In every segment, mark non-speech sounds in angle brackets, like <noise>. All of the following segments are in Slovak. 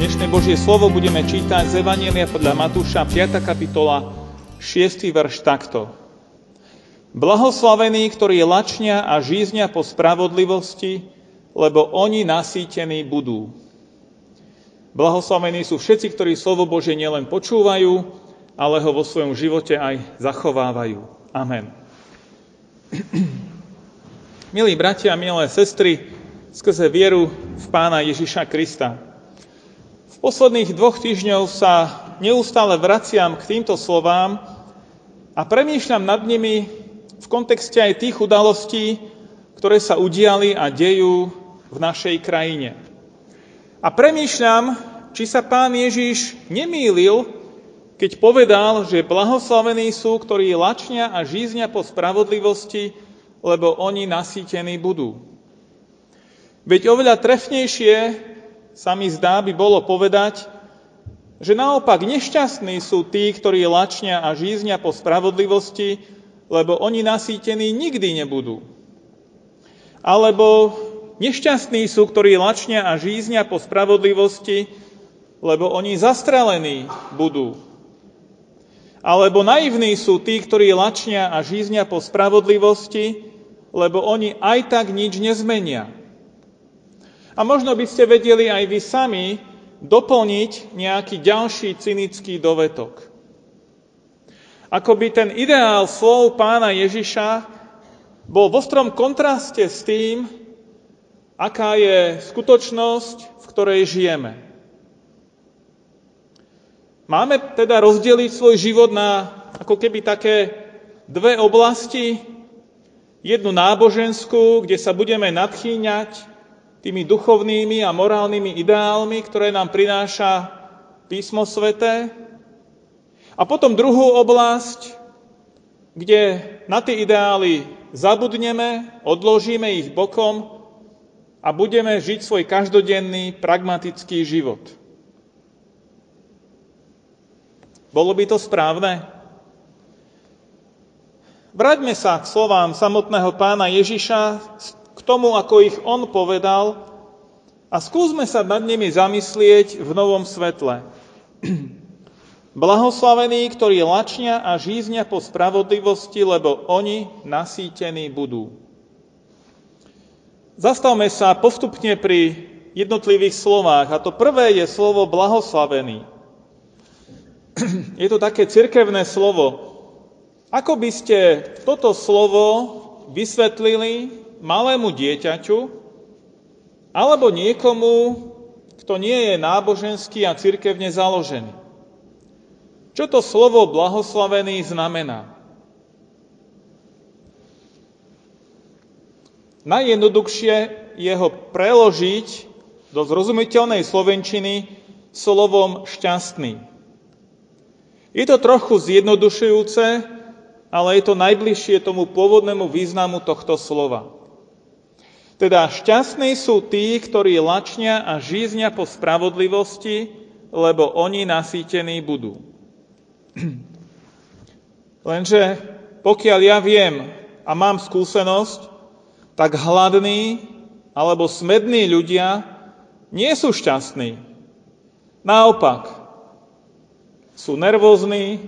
Dnešné Božie slovo budeme čítať z Evanielia podľa Matúša 5. kapitola 6. verš takto. Blahoslavení, ktorí lačnia a žíznia po spravodlivosti, lebo oni nasýtení budú. Blahoslavení sú všetci, ktorí slovo Bože nielen počúvajú, ale ho vo svojom živote aj zachovávajú. Amen. Milí bratia milé sestry, skrze vieru v Pána Ježiša Krista, posledných dvoch týždňov sa neustále vraciam k týmto slovám a premýšľam nad nimi v kontexte aj tých udalostí, ktoré sa udiali a dejú v našej krajine. A premýšľam, či sa pán Ježiš nemýlil, keď povedal, že blahoslavení sú, ktorí lačnia a žíznia po spravodlivosti, lebo oni nasýtení budú. Veď oveľa trefnejšie sa mi zdá, by bolo povedať, že naopak nešťastní sú tí, ktorí lačnia a žíznia po spravodlivosti, lebo oni nasýtení nikdy nebudú. Alebo nešťastní sú, ktorí lačnia a žíznia po spravodlivosti, lebo oni zastrelení budú. Alebo naivní sú tí, ktorí lačnia a žíznia po spravodlivosti, lebo oni aj tak nič nezmenia. A možno by ste vedeli aj vy sami doplniť nejaký ďalší cynický dovetok. Ako by ten ideál slov pána Ježiša bol v ostrom kontraste s tým, aká je skutočnosť, v ktorej žijeme. Máme teda rozdeliť svoj život na ako keby také dve oblasti. Jednu náboženskú, kde sa budeme nadchýňať tými duchovnými a morálnymi ideálmi, ktoré nám prináša písmo sveté. A potom druhú oblasť, kde na tie ideály zabudneme, odložíme ich bokom a budeme žiť svoj každodenný pragmatický život. Bolo by to správne? Vráťme sa k slovám samotného pána Ježiša k tomu, ako ich on povedal a skúsme sa nad nimi zamyslieť v novom svetle. <clears throat> Blahoslavení, ktorí lačnia a žíznia po spravodlivosti, lebo oni nasýtení budú. Zastavme sa postupne pri jednotlivých slovách. A to prvé je slovo blahoslavený. <clears throat> Je to také cirkevné slovo. Ako by ste toto slovo vysvetlili malému dieťaťu alebo niekomu, kto nie je náboženský a cirkevne založený. Čo to slovo blahoslavený znamená? Najjednoduchšie je ho preložiť do zrozumiteľnej slovenčiny slovom šťastný. Je to trochu zjednodušujúce, ale je to najbližšie tomu pôvodnému významu tohto slova. Teda šťastní sú tí, ktorí lačnia a žíznia po spravodlivosti, lebo oni nasýtení budú. <clears throat> Lenže pokiaľ ja viem a mám skúsenosť, tak hladní alebo smední ľudia nie sú šťastní. Naopak, sú nervózni,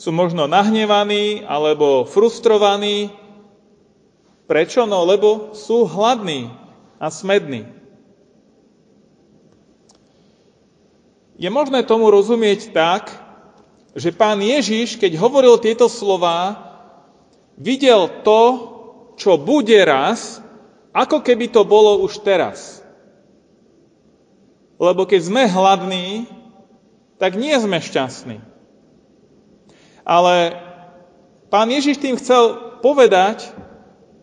sú možno nahnevaní alebo frustrovaní, Prečo? No lebo sú hladní a smední. Je možné tomu rozumieť tak, že pán Ježiš, keď hovoril tieto slova, videl to, čo bude raz, ako keby to bolo už teraz. Lebo keď sme hladní, tak nie sme šťastní. Ale pán Ježiš tým chcel povedať,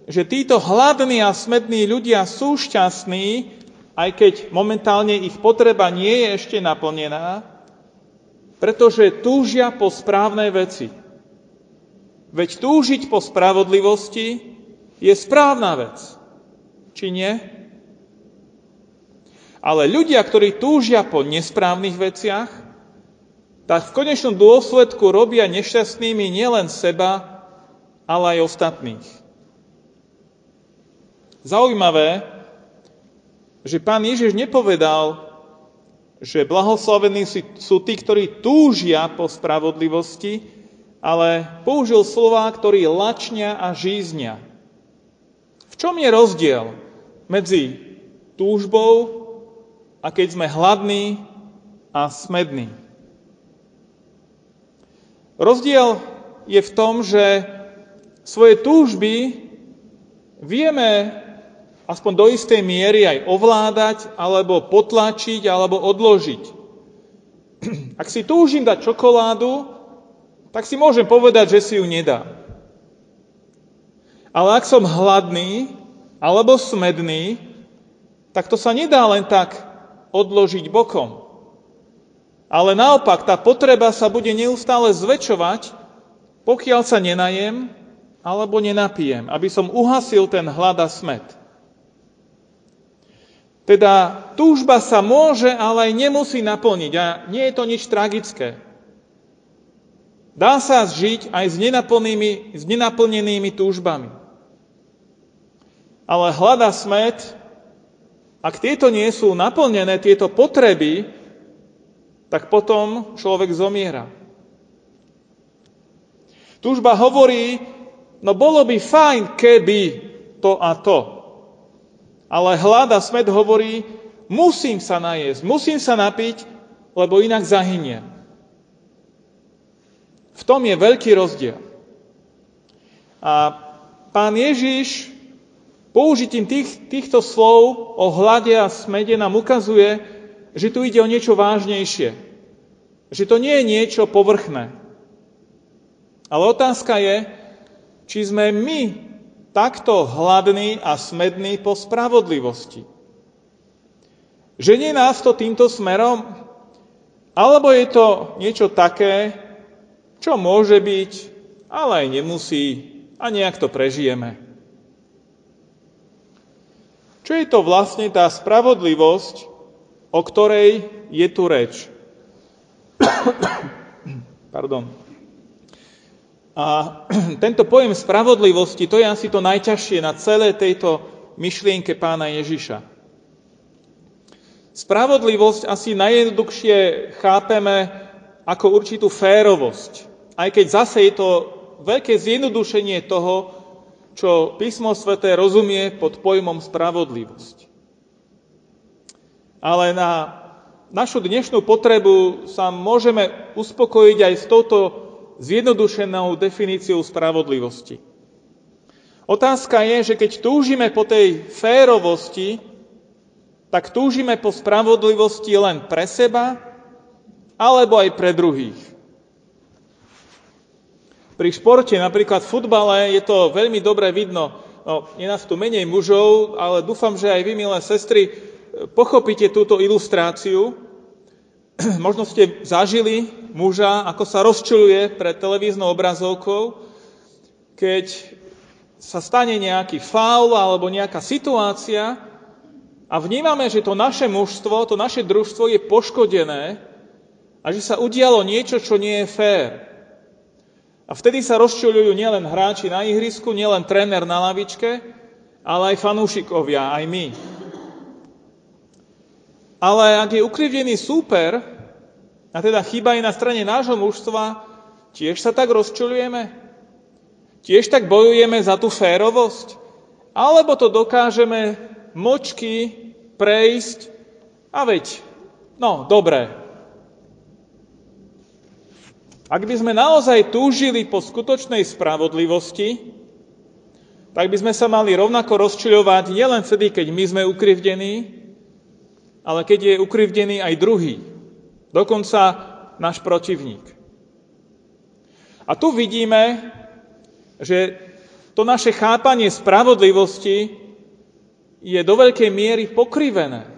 že títo hladní a smední ľudia sú šťastní, aj keď momentálne ich potreba nie je ešte naplnená, pretože túžia po správnej veci. Veď túžiť po spravodlivosti je správna vec. Či nie? Ale ľudia, ktorí túžia po nesprávnych veciach, tak v konečnom dôsledku robia nešťastnými nielen seba, ale aj ostatných. Zaujímavé, že pán Ježiš nepovedal, že blahoslavení sú tí, ktorí túžia po spravodlivosti, ale použil slova, ktorí lačnia a žíznia. V čom je rozdiel medzi túžbou a keď sme hladní a smední? Rozdiel je v tom, že svoje túžby vieme aspoň do istej miery aj ovládať, alebo potlačiť, alebo odložiť. <clears throat> Ak si túžim dať čokoládu, tak si môžem povedať, že si ju nedám. Ale ak som hladný alebo smedný, tak to sa nedá len tak odložiť bokom. Ale naopak, tá potreba sa bude neustále zväčšovať, pokiaľ sa nenajem alebo nenapijem, aby som uhasil ten hlad a smet. Teda túžba sa môže, ale aj nemusí naplniť a nie je to nič tragické. Dá sa žiť aj s, s nenaplnenými túžbami. Ale hlad a smet, ak tieto nie sú naplnené, tieto potreby, tak potom človek zomiera. Túžba hovorí, no bolo by fajn, keby to a to. Ale hlad a smet hovorí, musím sa najesť, musím sa napiť, lebo inak zahyniem. V tom je veľký rozdiel. A pán Ježiš použitím tých, týchto slov o hlade a smede nám ukazuje, že tu ide o niečo vážnejšie. Že to nie je niečo povrchné. Ale otázka je, či sme my takto hladný a smedný po spravodlivosti. Ženie nás to týmto smerom? Alebo je to niečo také, čo môže byť, ale aj nemusí a nejak to prežijeme? Čo je to vlastne tá spravodlivosť, o ktorej je tu reč? <coughs> Pardon. A <clears throat> tento pojem spravodlivosti, to je asi to najťažšie na celé tejto myšlienke pána Ježiša. Spravodlivosť asi najjednoduchšie chápeme ako určitú férovosť. Aj keď zase je to veľké zjednodušenie toho, čo písmo sveté rozumie pod pojmom spravodlivosť. Ale na našu dnešnú potrebu sa môžeme uspokojiť aj s touto zjednodušenou definíciou spravodlivosti. Otázka je, že keď túžime po tej férovosti, tak túžime po spravodlivosti len pre seba, alebo aj pre druhých. Pri športe, napríklad v futbale, je to veľmi dobre vidno. No, je nás tu menej mužov, ale dúfam, že aj vy, milé sestry, pochopíte túto ilustráciu. <clears throat> Možno ste zažili muža, ako sa rozčuluje pred televíznou obrazovkou, keď sa stane nejaký faul alebo nejaká situácia a vnímame, že to naše mužstvo, to naše družstvo je poškodené a že sa udialo niečo, čo nie je fér. A vtedy sa rozčuľujú nielen hráči na ihrisku, nielen tréner na lavičke, ale aj fanúšikovia, aj my. Ale ak je ukrivdený súper, a teda chyba je na strane nášho mužstva, tiež sa tak rozčulujeme? Tiež tak bojujeme za tú férovosť? Alebo to dokážeme močky prejsť a veď, no, dobré. Ak by sme naozaj túžili po skutočnej spravodlivosti, tak by sme sa mali rovnako rozčuľovať nielen vtedy, keď my sme ukrivdení, ale keď je ukrivdený aj druhý. Dokonca náš protivník. A tu vidíme, že to naše chápanie spravodlivosti je do veľkej miery pokrivené.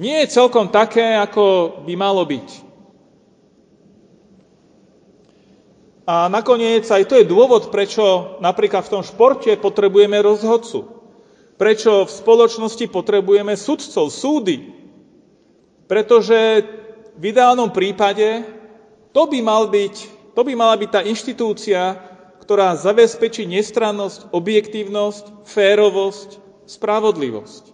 Nie je celkom také, ako by malo byť. A nakoniec aj to je dôvod, prečo napríklad v tom športe potrebujeme rozhodcu. Prečo v spoločnosti potrebujeme sudcov, súdy. Pretože v ideálnom prípade to by, mal byť, to by mala byť tá inštitúcia, ktorá zabezpečí nestrannosť, objektívnosť, férovosť, spravodlivosť.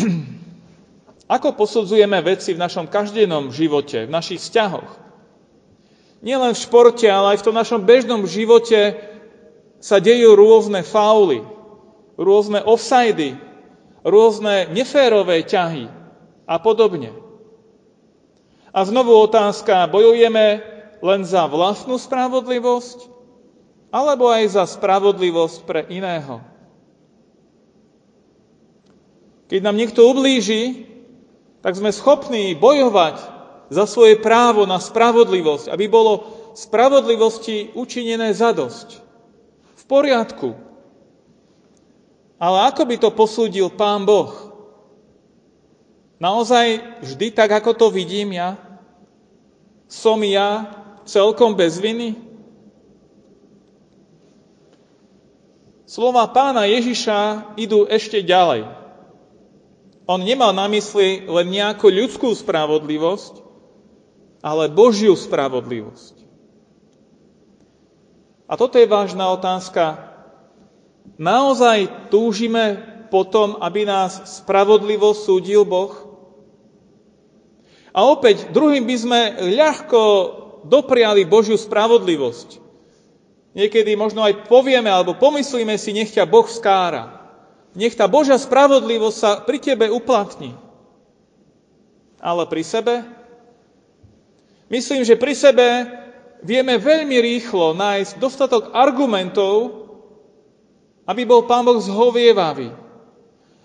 <clears throat> Ako posudzujeme veci v našom každennom živote, v našich vzťahoch? Nielen v športe, ale aj v tom našom bežnom živote sa dejú rôzne fauly, rôzne offsidy, rôzne neférové ťahy a podobne. A znovu otázka, bojujeme len za vlastnú spravodlivosť, alebo aj za spravodlivosť pre iného? Keď nám niekto ublíži, tak sme schopní bojovať za svoje právo na spravodlivosť, aby bolo spravodlivosti učinené zadosť. V poriadku. Ale ako by to posúdil Pán Boh? Naozaj vždy tak, ako to vidím ja? Som ja celkom bez viny? Slova pána Ježiša idú ešte ďalej. On nemal na mysli len nejakú ľudskú spravodlivosť, ale Božiu spravodlivosť. A toto je vážna otázka. Naozaj túžime potom, aby nás spravodlivo súdil Boh? A opäť, druhým by sme ľahko dopriali Božiu spravodlivosť. Niekedy možno aj povieme alebo pomyslíme si, nech ťa Boh skára. Nech tá Božia spravodlivosť sa pri tebe uplatní. Ale pri sebe? Myslím, že pri sebe vieme veľmi rýchlo nájsť dostatok argumentov, aby bol Pán Boh zhovievavý.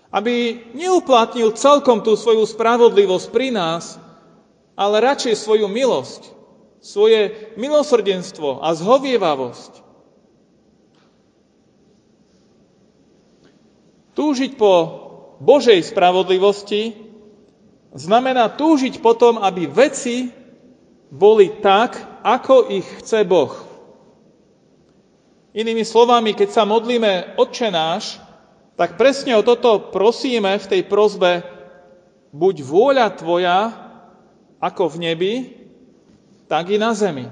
Aby neuplatnil celkom tú svoju spravodlivosť pri nás, ale radšej svoju milosť, svoje milosrdenstvo a zhovievavosť. Túžiť po Božej spravodlivosti znamená túžiť potom, aby veci boli tak, ako ich chce Boh. Inými slovami, keď sa modlíme Otče náš, tak presne o toto prosíme v tej prozbe buď vôľa Tvoja, ako v nebi, tak i na zemi.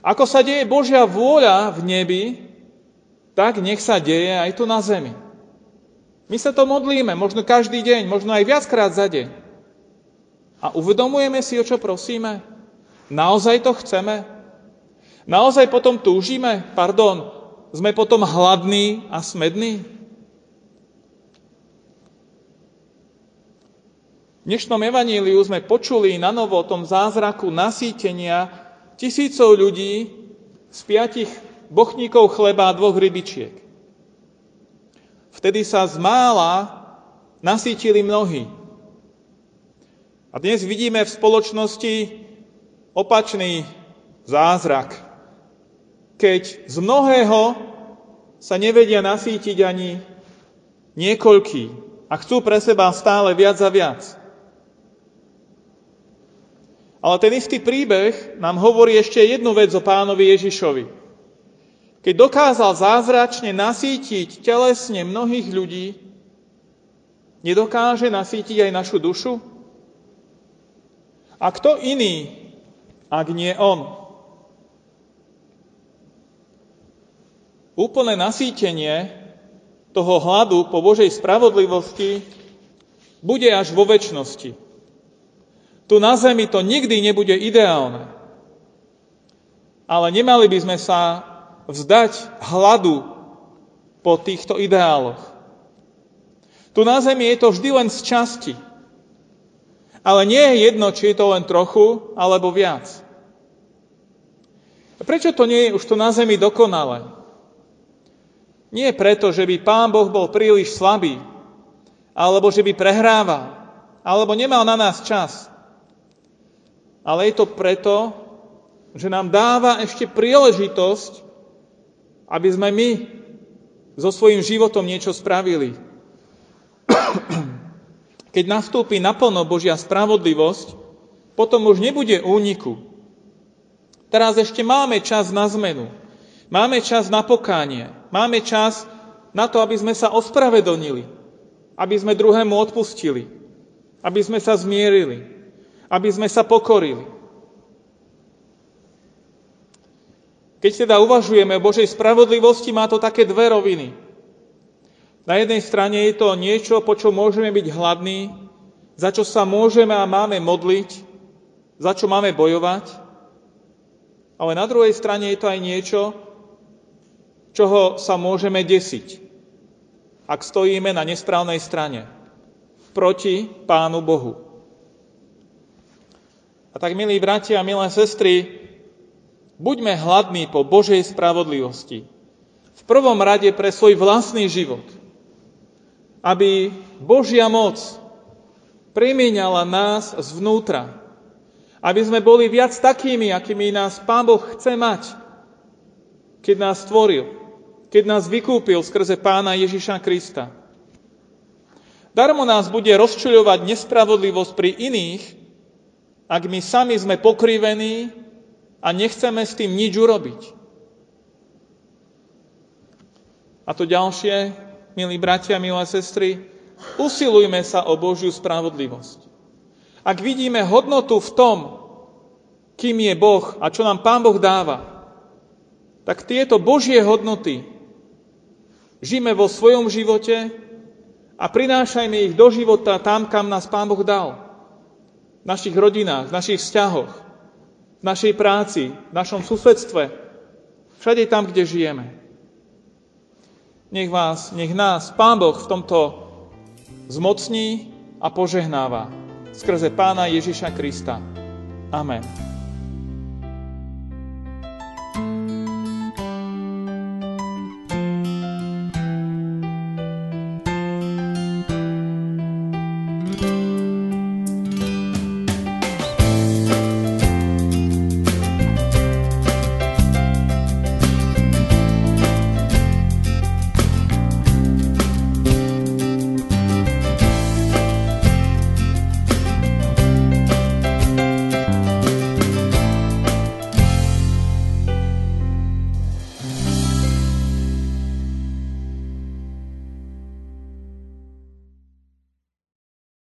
Ako sa deje Božia vôľa v nebi, tak nech sa deje aj tu na zemi. My sa to modlíme, možno každý deň, možno aj viackrát za deň. A uvedomujeme si, o čo prosíme? Naozaj to chceme? Naozaj potom túžime? Pardon, sme potom hladní a smední? V dnešnom evaníliu sme počuli na novo o tom zázraku nasýtenia tisícov ľudí z piatich bochníkov chleba a dvoch rybičiek. Vtedy sa z mála nasítili mnohí. A dnes vidíme v spoločnosti opačný zázrak, keď z mnohého sa nevedia nasítiť ani niekoľký a chcú pre seba stále viac a viac. Ale ten istý príbeh nám hovorí ešte jednu vec o pánovi Ježišovi. Keď dokázal zázračne nasítiť telesne mnohých ľudí, nedokáže nasítiť aj našu dušu? A kto iný, ak nie on? Úplné nasítenie toho hladu po Božej spravodlivosti bude až vo väčšnosti. Tu na zemi to nikdy nebude ideálne. Ale nemali by sme sa vzdať hladu po týchto ideáloch. Tu na zemi je to vždy len z časti. Ale nie je jedno, či je to len trochu alebo viac. Prečo to nie je už tu na zemi dokonale? Nie preto, že by Pán Boh bol príliš slabý, alebo že by prehrával, alebo nemal na nás čas. Ale je to preto, že nám dáva ešte príležitosť aby sme my so svojím životom niečo spravili. <clears throat> Keď nastúpi naplno Božia spravodlivosť, Potom už nebude úniku. Teraz ešte máme čas na zmenu. Máme čas na pokánie. Máme čas na to, aby sme sa ospravedlnili. Aby sme druhému odpustili. Aby sme sa zmierili. Aby sme sa pokorili. Keď teda uvažujeme o Božej spravodlivosti, má to také dve roviny. Na jednej strane je to niečo, po čo môžeme byť hladní, za čo sa môžeme a máme modliť, za čo máme bojovať, ale na druhej strane je to aj niečo, čoho sa môžeme desiť, ak stojíme na nesprávnej strane, proti Pánu Bohu. A tak, milí bratia a milé sestry, buďme hladní po Božej spravodlivosti. V prvom rade pre svoj vlastný život. Aby Božia moc premieňala nás zvnútra aby sme boli viac takými, akými nás Pán Boh chce mať, keď nás stvoril, keď nás vykúpil skrze Pána Ježiša Krista. Darmo nás bude rozčuľovať nespravodlivosť pri iných, ak my sami sme pokrivení a nechceme s tým nič urobiť. A to ďalšie, milí bratia, milé sestry, usilujme sa o Božiu spravodlivosť. Ak vidíme hodnotu v tom, kým je Boh a čo nám Pán Boh dáva, tak tieto Božie hodnoty žijeme vo svojom živote a prinášajme ich do života tam, kam nás Pán Boh dal. V našich rodinách, v našich vzťahoch, v našej práci, v našom susedstve, všade tam, kde žijeme. Nech vás, nech nás Pán Boh v tomto zmocní a požehnáva skrze Pána Ježiša Krista. Amen.